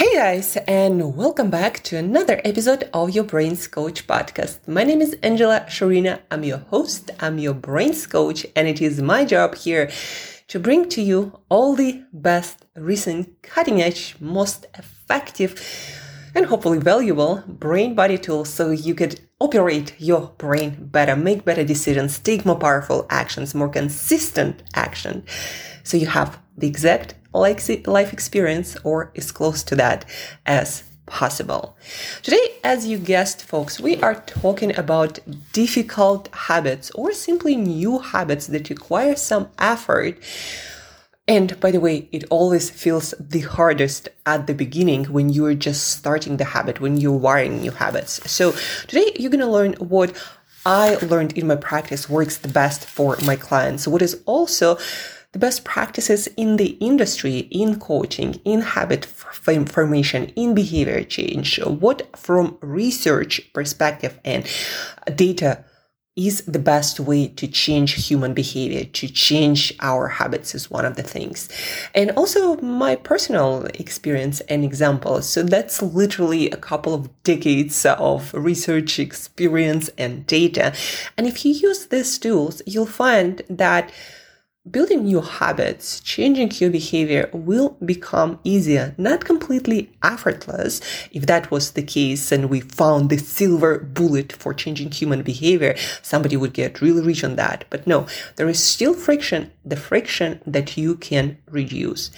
Hey guys, and welcome back to another episode of your Brains Coach podcast. My name is Angela Shurina. I'm your host, I'm your Brains Coach, and it is my job here to bring to you all the best, recent, cutting edge, most effective, and hopefully valuable brain body tools so you could operate your brain better, make better decisions, take more powerful actions, more consistent action. So you have the exact life experience or as close to that as possible. Today, as you guessed, folks, we are talking about difficult habits or simply new habits that require some effort. And by the way, it always feels the hardest at the beginning when you're just starting the habit, when you're wiring new habits. So today you're going to learn what I learned in my practice works the best for my clients. What is also the best practices in the industry, in coaching, in habit formation, in behavior change, what from research perspective and data is the best way to change human behavior, to change our habits is one of the things. And also my personal experience and example. So that's literally a couple of decades of research experience and data. And if you use these tools, you'll find that Building new habits, changing your behavior will become easier, not completely effortless. If that was the case and we found the silver bullet for changing human behavior, somebody would get really rich on that. But no, there is still friction, the friction that you can reduce.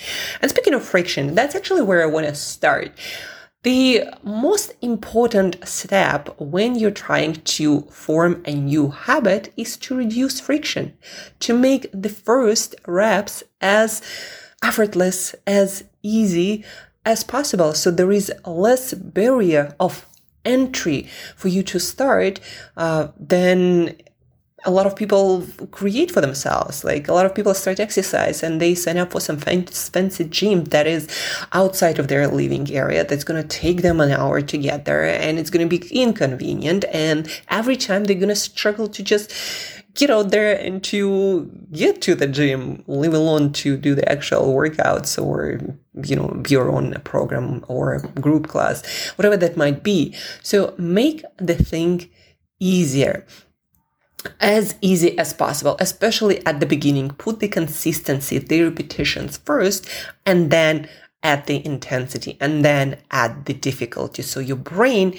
And speaking of friction, that's actually where I want to start. The most important step when you're trying to form a new habit is to reduce friction, to make the first reps as effortless, as easy as possible. So there is less barrier of entry for you to start uh, than a lot of people create for themselves. Like a lot of people start exercise and they sign up for some fancy gym that is outside of their living area. That's going to take them an hour to get there and it's going to be inconvenient. And every time they're going to struggle to just get out there and to get to the gym, leave alone to do the actual workouts or, you know, your own program or group class, whatever that might be. So make the thing easier as easy as possible, especially at the beginning. Put the consistency, the repetitions first, and then add the intensity, and then add the difficulty. So your brain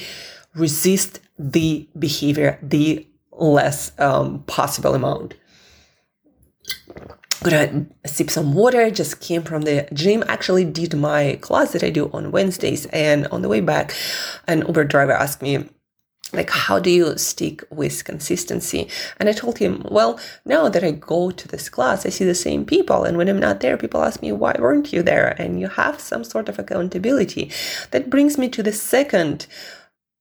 resists the behavior the less um, possible amount. Gonna sip some water. Just came from the gym. Actually, did my class that I do on Wednesdays, and on the way back, an Uber driver asked me like how do you stick with consistency? And i told him well now that i go to this class i see the same people. And when i'm not there people ask me why weren't you there and you have some sort of accountability that brings me to the second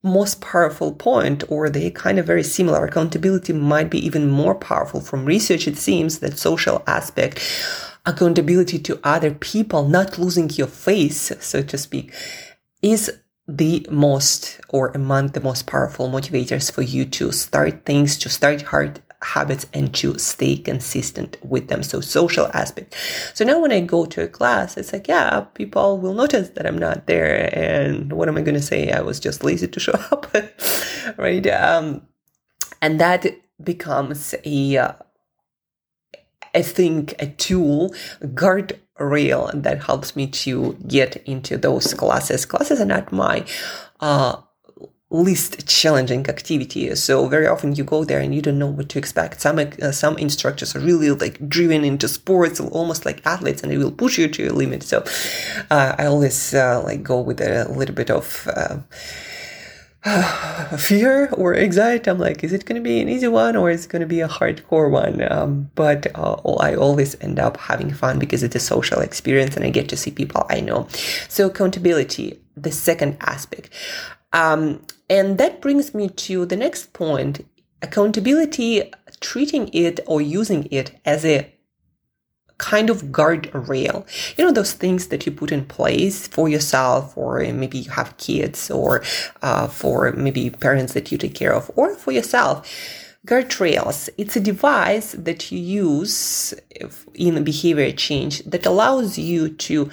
most powerful point or they kind of very similar accountability might be even more powerful from research it seems that social aspect accountability to other people not losing your face so to speak is the most or among the most powerful motivators for you to start things, to start hard habits and to stay consistent with them. So social aspect. So now when I go to a class, it's like, yeah, people will notice that I'm not there. And what am I going to say? I was just lazy to show up. right. Um, and that becomes a, uh, I think a tool, guard rail that helps me to get into those classes. Classes are not my uh, least challenging activity. So very often you go there and you don't know what to expect. Some uh, some instructors are really like driven into sports, almost like athletes, and they will push you to your limit. So uh, I always uh, like go with a little bit of uh, fear or anxiety. I'm like, is it going to be an easy one or is it going to be a hardcore one? Um, but uh, I always end up having fun because it's a social experience and I get to see people I know. So accountability, the second aspect. Um, and that brings me to the next point. Accountability, treating it or using it as a kind of guardrail. You know, those things that you put in place for yourself, or maybe you have kids, or uh, for maybe parents that you take care of, or for yourself. Guardrails, it's a device that you use in behavior change that allows you to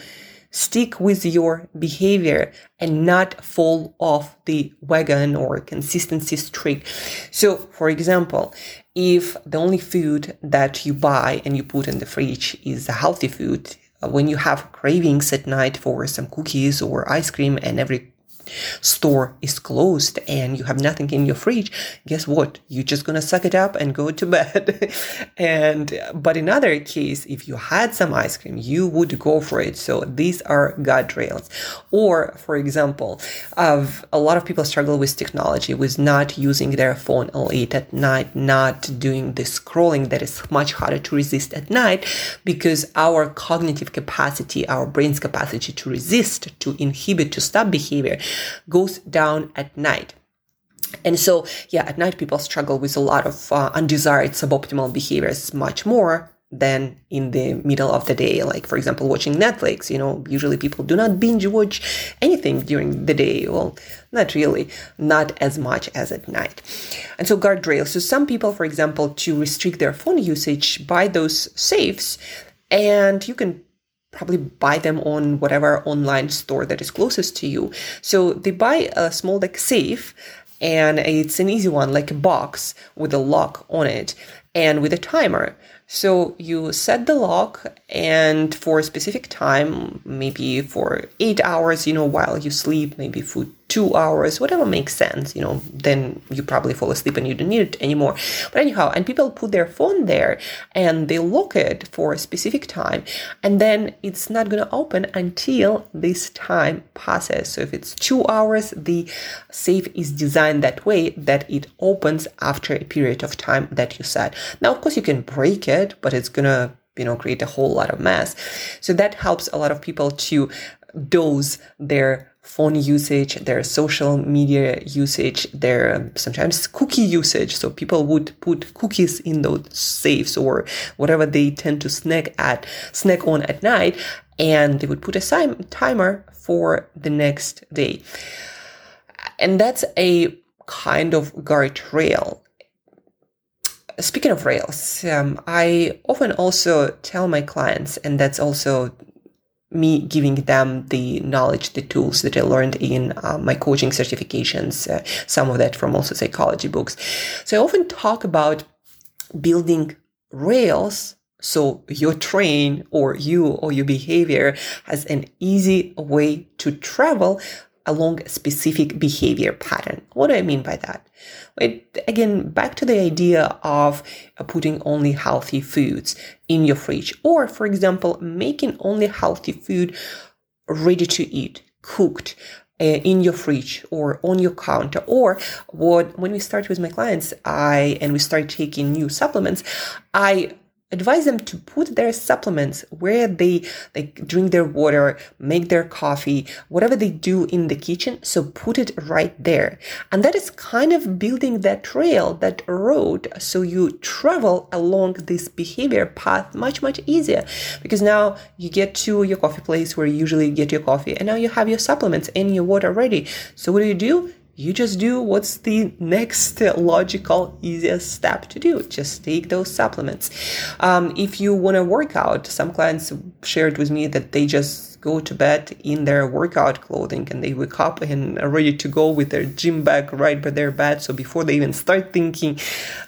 stick with your behavior and not fall off the wagon or consistency streak. So, for example, if the only food that you buy and you put in the fridge is a healthy food, uh, when you have cravings at night for some cookies or ice cream and every store is closed and you have nothing in your fridge, guess what? You're just gonna suck it up and go to bed. and but in other case, if you had some ice cream, you would go for it. So these are guardrails. Or for example, of a lot of people struggle with technology, with not using their phone late at night, not doing the scrolling that is much harder to resist at night because our cognitive capacity, our brain's capacity to resist, to inhibit, to stop behavior goes down at night. And so, yeah, at night people struggle with a lot of uh, undesired suboptimal behaviors much more than in the middle of the day. Like, for example, watching Netflix. You know, usually people do not binge watch anything during the day. Well, not really, not as much as at night. And so, guardrails. So, some people, for example, to restrict their phone usage, buy those safes, and you can probably buy them on whatever online store that is closest to you. So they buy a small like safe and it's an easy one like a box with a lock on it and with a timer. So you set the lock and for a specific time, maybe for eight hours, you know, while you sleep, maybe for two hours, whatever makes sense, you know, then you probably fall asleep and you don't need it anymore. But anyhow, and people put their phone there and they lock it for a specific time and then it's not going to open until this time passes. So if it's two hours, the safe is designed that way that it opens after a period of time that you set. Now, of course, you can break it, but it's going to you know create a whole lot of mess so that helps a lot of people to dose their phone usage, their social media usage, their sometimes cookie usage. So people would put cookies in those safes or whatever they tend to snack at, snack on at night, and they would put a timer for the next day. And that's a kind of guardrail. Speaking of rails, um, I often also tell my clients, and that's also me giving them the knowledge, the tools that I learned in uh, my coaching certifications, uh, some of that from also psychology books. So I often talk about building rails so your train or you or your behavior has an easy way to travel along a specific behavior pattern. What do I mean by that? It, again, back to the idea of putting only healthy foods in your fridge, or for example, making only healthy food ready to eat, cooked, uh, in your fridge or on your counter or what when we start with my clients i and we start taking new supplements i advise them to put their supplements where they like drink their water, make their coffee, whatever they do in the kitchen. So put it right there. And that is kind of building that trail, that road. So you travel along this behavior path much, much easier because now you get to your coffee place where you usually get your coffee and now you have your supplements and your water ready. So what do you do? You just do what's the next logical, easiest step to do. Just take those supplements. Um, if you want to work out, some clients shared with me that they just go to bed in their workout clothing and they wake up and are ready to go with their gym bag right by their bed. So before they even start thinking,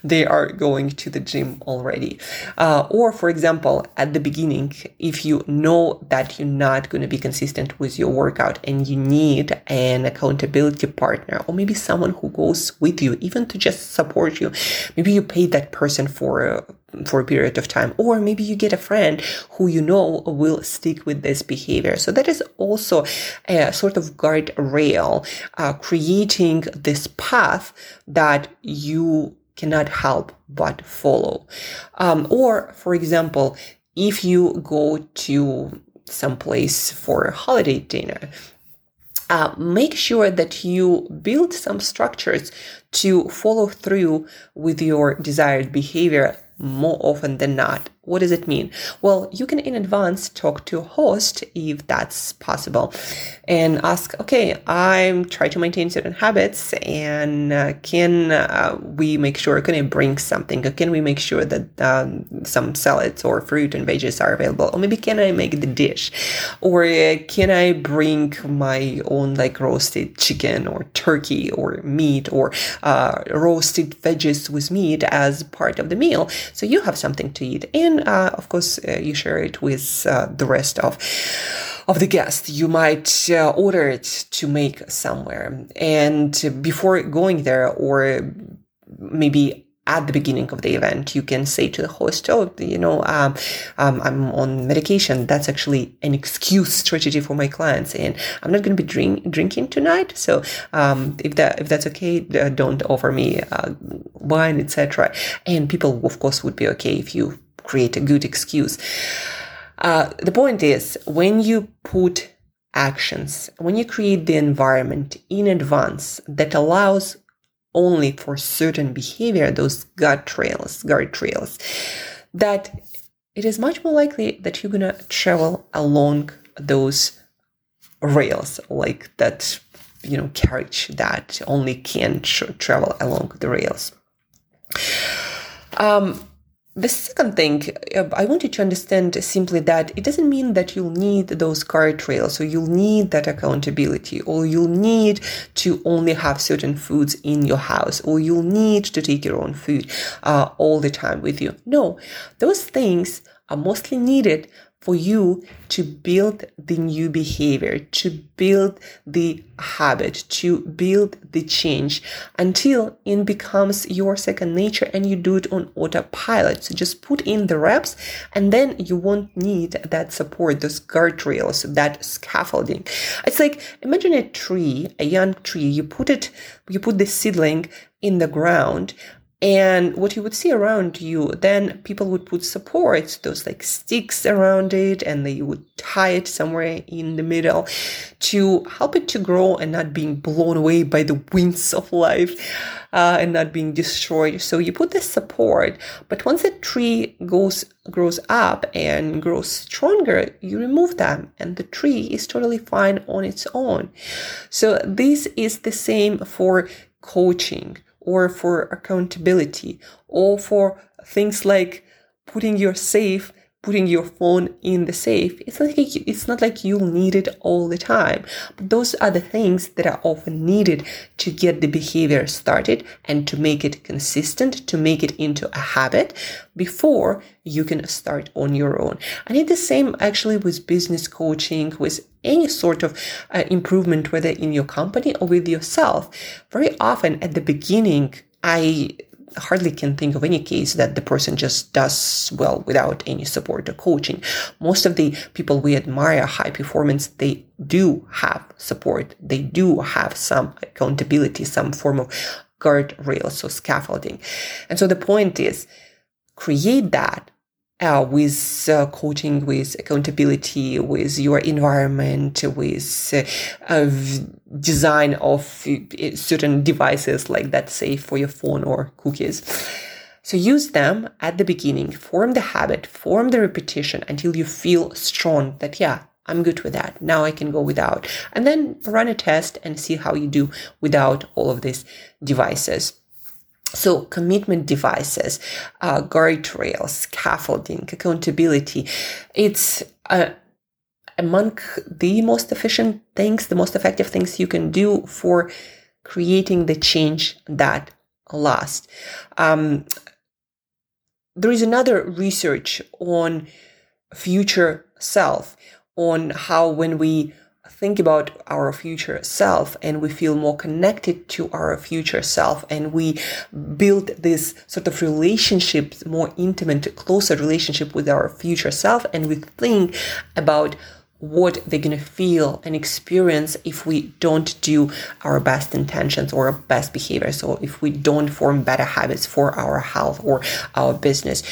they are going to the gym already. Uh, or, for example, at the beginning, if you know that you're not going to be consistent with your workout and you need an accountability partner or maybe someone who goes with you, even to just support you, maybe you pay that person for for a period of time or maybe you get a friend who you know will stick with this behavior. So that is also a sort of guardrail uh, creating this path that you cannot help but follow. Um, or for example if you go to some place for a holiday dinner uh, make sure that you build some structures to follow through with your desired behavior more often than not. What does it mean? Well, you can in advance talk to a host if that's possible and ask, okay, I'm trying to maintain certain habits and uh, can uh, we make sure, can I bring something? Or can we make sure that um, some salads or fruit and veggies are available? Or maybe can I make the dish? Or uh, can I bring my own like roasted chicken or turkey or meat or uh, roasted veggies with meat as part of the meal? So you have something to eat. And then uh, of course uh, you share it with uh, the rest of of the guests you might order it to make somewhere and before going there or maybe at the beginning of the event, you can say to the host, "Oh, you know, um, um, I'm on medication. That's actually an excuse strategy for my clients, and I'm not going to be drink, drinking tonight. So, um, if that if that's okay, don't offer me uh, wine, etc." And people, of course, would be okay if you create a good excuse. Uh, the point is, when you put actions, when you create the environment in advance that allows only for certain behavior, those gut trails, guard trails, that it is much more likely that you're gonna travel along those rails, like that, you know, carriage that only can tra- travel along the rails. Um, the second thing, uh, I want you to understand simply that it doesn't mean that you'll need those guardrails or you'll need that accountability or you'll need to only have certain foods in your house or you'll need to take your own food uh, all the time with you. No, those things are mostly needed for you to build the new behavior, to build the habit, to build the change until it becomes your second nature and you do it on autopilot. So just put in the reps and then you won't need that support, those guardrails, that scaffolding. It's like imagine a tree, a young tree, you put it, you put the seedling in the ground and what you would see around you, then people would put supports, those like sticks around it, and they would tie it somewhere in the middle to help it to grow and not being blown away by the winds of life uh, and not being destroyed. So you put this support, but once the tree goes grows up and grows stronger, you remove them, and the tree is totally fine on its own. So this is the same for coaching or for accountability or for things like putting your safe putting your phone in the safe it's like it's not like you'll need it all the time. But those are the things that are often needed to get the behavior started and to make it consistent to make it into a habit before you can start on your own. I need the same actually with business coaching with any sort of uh, improvement whether in your company or with yourself. Very often at the beginning i hardly can think of any case that the person just does well without any support or coaching. Most of the people we admire high performance, they do have support. They do have some accountability, some form of guardrails or scaffolding. And so the point is create that uh, with uh, coaching, with accountability, with your environment, with uh, design of uh, certain devices like that, say for your phone or cookies. So use them at the beginning, form the habit, form the repetition until you feel strong that, yeah, I'm good with that. Now I can go without. And then run a test and see how you do without all of these devices. So commitment devices, uh, guardrails, scaffolding, accountability. It's uh, among the most efficient things, the most effective things you can do for creating the change that lasts. Um, there is another research on future self, on how when we think about our future self and we feel more connected to our future self and we build this sort of relationship, more intimate, closer relationship with our future self and we think about what they're going to feel and experience if we don't do our best intentions or our best behavior. So, if we don't form better habits for our health or our business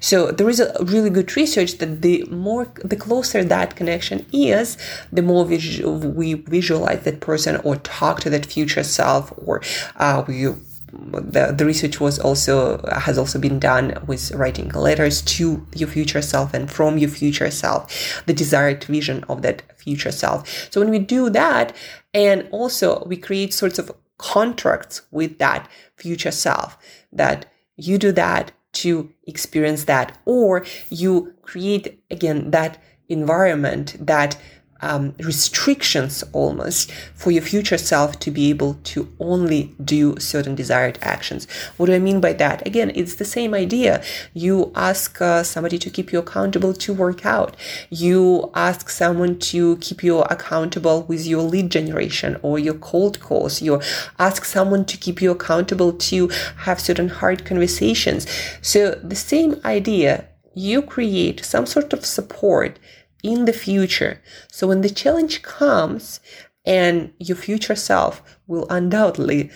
so there is a really good research that the more the closer that connection is the more we visualize that person or talk to that future self or uh, we the, the research was also has also been done with writing letters to your future self and from your future self, the desired vision of that future self. So when we do that, and also we create sorts of contracts with that future self that you do that to experience that, or you create again that environment that um, restrictions almost for your future self to be able to only do certain desired actions. What do I mean by that? Again, it's the same idea. You ask uh, somebody to keep you accountable to work out. You ask someone to keep you accountable with your lead generation or your cold calls. You ask someone to keep you accountable to have certain hard conversations. So the same idea, you create some sort of support in the future. So when the challenge comes and your future self will undoubtedly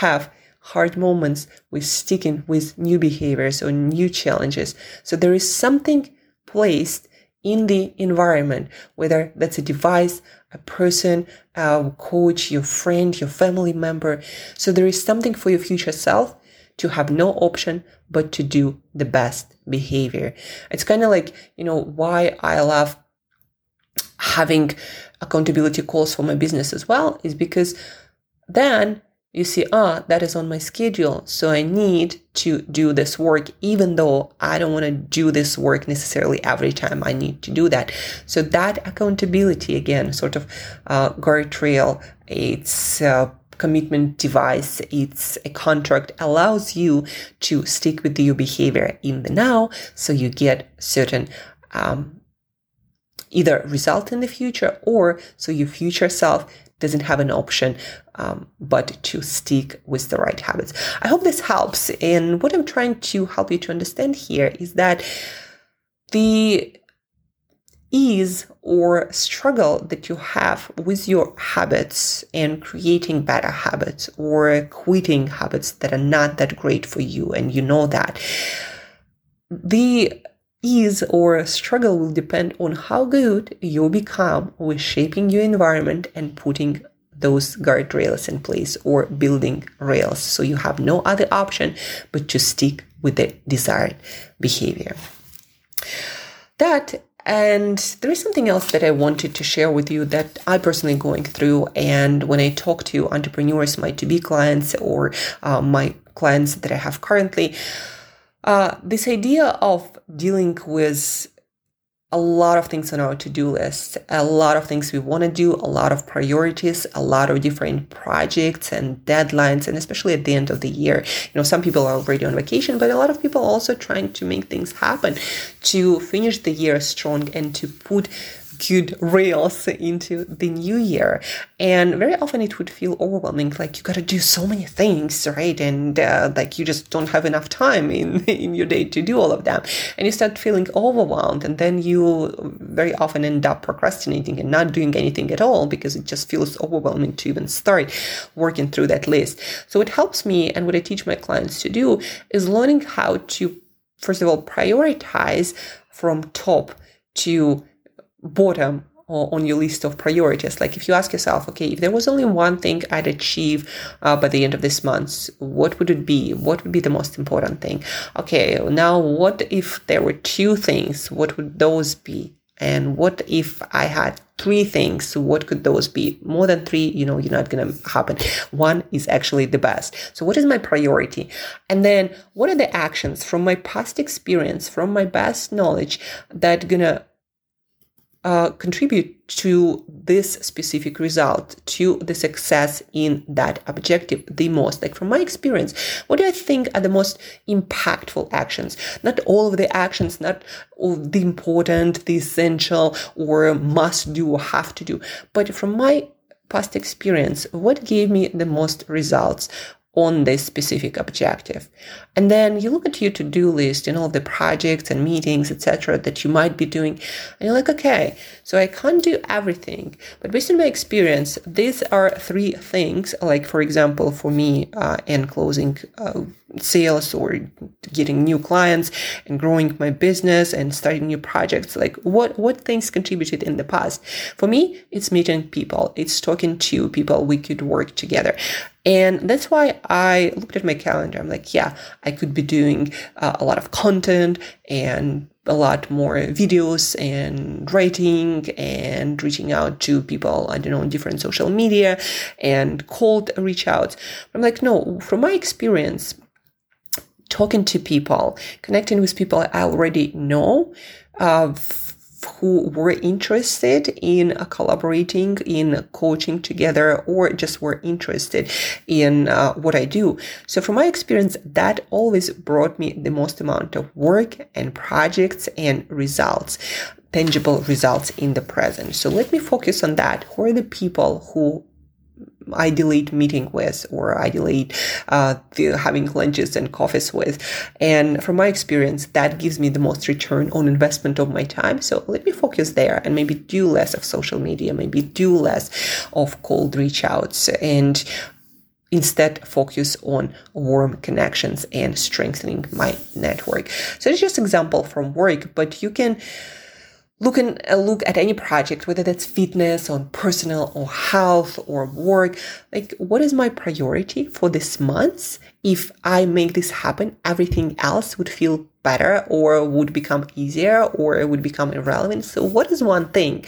have hard moments with sticking with new behaviors or new challenges. So there is something placed in the environment, whether that's a device, a person, a coach, your friend, your family member. So there is something for your future self to have no option but to do the best behavior. It's kind of like, you know, why I love having accountability calls for my business as well is because then you see, ah, that is on my schedule. So I need to do this work, even though I don't want to do this work necessarily every time I need to do that. So that accountability, again, sort of uh, guardrail, it's commitment device, it's a contract, allows you to stick with your behavior in the now. So you get certain um, either result in the future or so your future self doesn't have an option um, but to stick with the right habits. I hope this helps. And what I'm trying to help you to understand here is that the ease or struggle that you have with your habits and creating better habits or quitting habits that are not that great for you, and you know that. The ease or struggle will depend on how good you become with shaping your environment and putting those guardrails in place or building rails. So you have no other option but to stick with the desired behavior. That and there is something else that I wanted to share with you that I personally going through. And when I talk to entrepreneurs, my to be clients or uh, my clients that I have currently, uh, this idea of dealing with a lot of things on our to-do list, a lot of things we want to do, a lot of priorities, a lot of different projects and deadlines, and especially at the end of the year. You know, some people are already on vacation, but a lot of people also trying to make things happen to finish the year strong and to put good rails into the new year. And very often it would feel overwhelming, like you got to do so many things, right? And uh, like you just don't have enough time in, in your day to do all of them. And you start feeling overwhelmed. And then you very often end up procrastinating and not doing anything at all because it just feels overwhelming to even start working through that list. So it helps me. And what I teach my clients to do is learning how to, first of all, prioritize from top to bottom on your list of priorities. Like if you ask yourself, okay, if there was only one thing I'd achieve uh, by the end of this month, what would it be? What would be the most important thing? Okay, now what if there were two things? What would those be? And what if I had three things? What could those be? More than three, you know, you're not going to happen. One is actually the best. So what is my priority? And then what are the actions from my past experience, from my best knowledge that going to uh, contribute to this specific result, to the success in that objective the most. Like from my experience, what do I think are the most impactful actions? Not all of the actions, not all the important, the essential, or must do or have to do, but from my past experience, what gave me the most results? On this specific objective. And then you look at your to-do list and all of the projects and meetings, etc., that you might be doing, and you're like, okay, so I can't do everything, but based on my experience, these are three things. Like for example, for me, uh, and closing uh, sales or getting new clients and growing my business and starting new projects like what what things contributed in the past for me it's meeting people it's talking to people we could work together and that's why I looked at my calendar. I'm like, yeah, I could be doing uh, a lot of content and a lot more videos and writing and reaching out to people, I don't know, on different social media and cold reach outs. I'm like, no, from my experience, talking to people, connecting with people I already know, uh, who were interested in collaborating, in coaching together, or just were interested in uh, what I do. So, from my experience, that always brought me the most amount of work and projects and results tangible results in the present. So let me focus on that. Who are the people who I delete meeting with or I delete uh, the, having lunches and coffees with. And from my experience, that gives me the most return on investment of my time. So let me focus there and maybe do less of social media, maybe do less of cold reach outs and instead focus on warm connections and strengthening my network. So it's just example from work, but you can look and uh, look at any project, whether that's fitness or personal or health or work. Like, what is my priority for this month? If I make this happen, everything else would feel better or would become easier or it would become irrelevant. So what is one thing?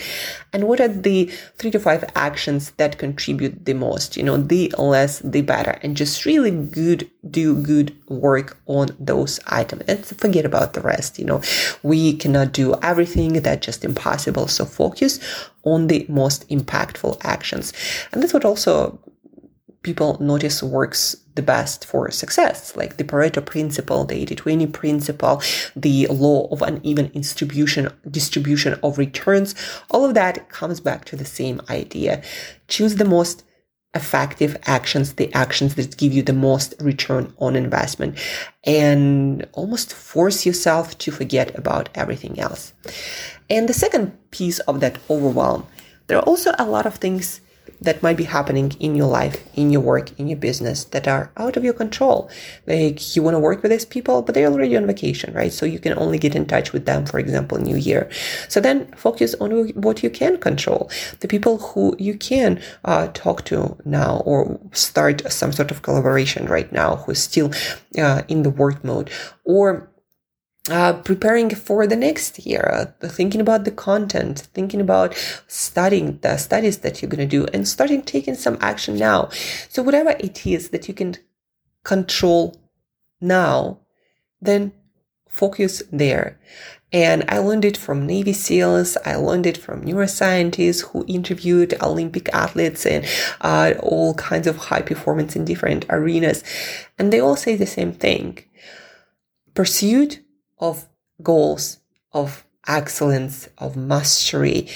And what are the three to five actions that contribute the most? You know, the less, the better. And just really good, do good work on those items and forget about the rest. You know, we cannot do everything. That's just impossible. So focus on the most impactful actions. And that's what also people notice works the best for success, like the Pareto principle, the 80-20 principle, the law of uneven distribution, distribution of returns. All of that comes back to the same idea. Choose the most effective actions, the actions that give you the most return on investment and almost force yourself to forget about everything else. And the second piece of that overwhelm, there are also a lot of things that might be happening in your life, in your work, in your business that are out of your control. Like you want to work with these people, but they're already on vacation, right? So you can only get in touch with them, for example, New Year. So then focus on what you can control. The people who you can uh, talk to now or start some sort of collaboration right now who's still uh, in the work mode or uh, preparing for the next year, uh, thinking about the content, thinking about studying the studies that you're going to do, and starting taking some action now. So, whatever it is that you can control now, then focus there. And I learned it from Navy SEALs. I learned it from neuroscientists who interviewed Olympic athletes and uh, all kinds of high performance in different arenas. And they all say the same thing. Pursuit of goals, of excellence, of mastery,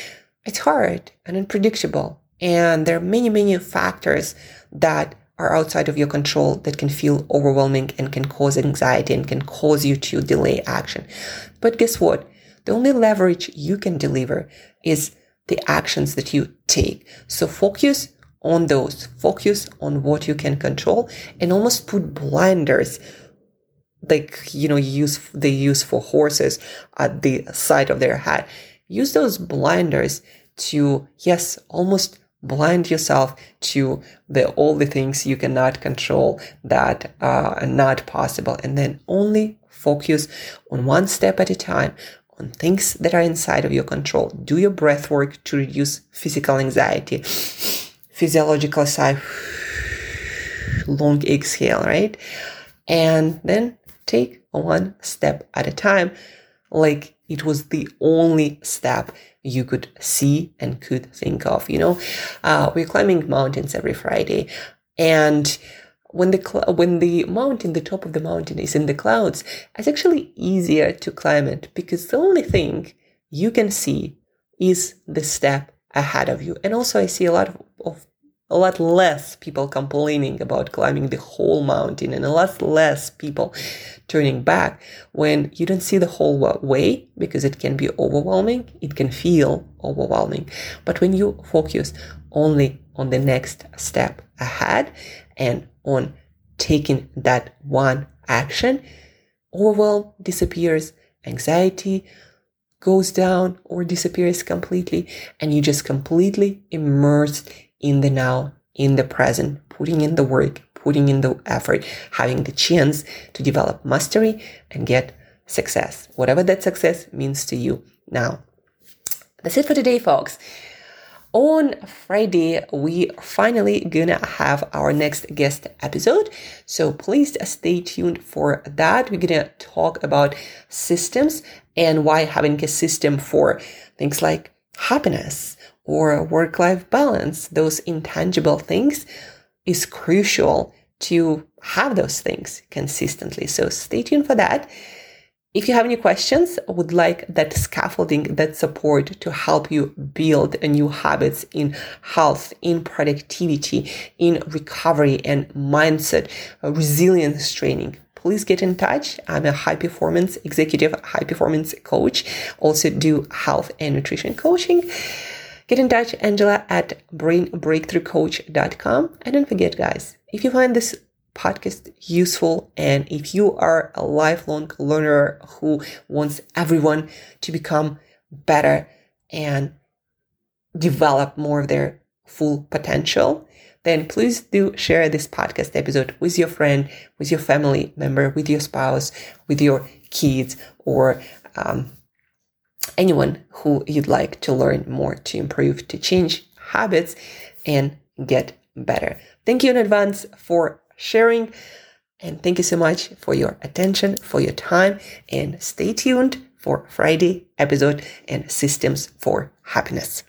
it's hard and unpredictable. And there are many, many factors that are outside of your control that can feel overwhelming and can cause anxiety and can cause you to delay action. But guess what? The only leverage you can deliver is the actions that you take. So focus on those, focus on what you can control and almost put blinders like you know use they use for horses at the side of their head use those blinders to yes almost blind yourself to the all the things you cannot control that uh, are not possible. And then only focus on one step at a time on things that are inside of your control. Do your breath work to reduce physical anxiety. Physiological sigh. Long exhale right? And then take one step at a time. Like it was the only step you could see and could think of you know? Uh, we're climbing mountains every friday and when the cl- when the mountain the top of the mountain is in the clouds it's actually easier to climb it because the only thing you can see is the step ahead of you. And also i see a lot of, of a lot less people complaining about climbing the whole mountain and a lot less people turning back when you don't see the whole way because it can be overwhelming. It can feel overwhelming. But when you focus only on the next step ahead and on taking that one action, overwhelm disappears, anxiety goes down or disappears completely, and you just completely immersed in the now, in the present, putting in the work, putting in the effort, having the chance to develop mastery and get success, whatever that success means to you now. That's it for today, folks. On Friday, we finally gonna have our next guest episode. So please stay tuned for that. We're gonna talk about systems and why having a system for things like happiness or work life balance, those intangible things, is crucial to have those things consistently. So stay tuned for that. If you have any questions, I would like that scaffolding, that support to help you build new habits in health, in productivity, in recovery and mindset, uh, resilience training. Please get in touch. I'm a high performance executive, high performance coach. Also do health and nutrition coaching. Get in touch, Angela at brainbreakthroughcoach.com. And don't forget, guys, if you find this podcast useful and if you are a lifelong learner who wants everyone to become better and develop more of their full potential, then please do share this podcast episode with your friend, with your family member, with your spouse, with your kids, or um, anyone who you'd like to learn more to improve, to change habits and get better. Thank you in advance for sharing. And thank you so much for your attention, for your time, and stay tuned for Friday episode and systems for happiness.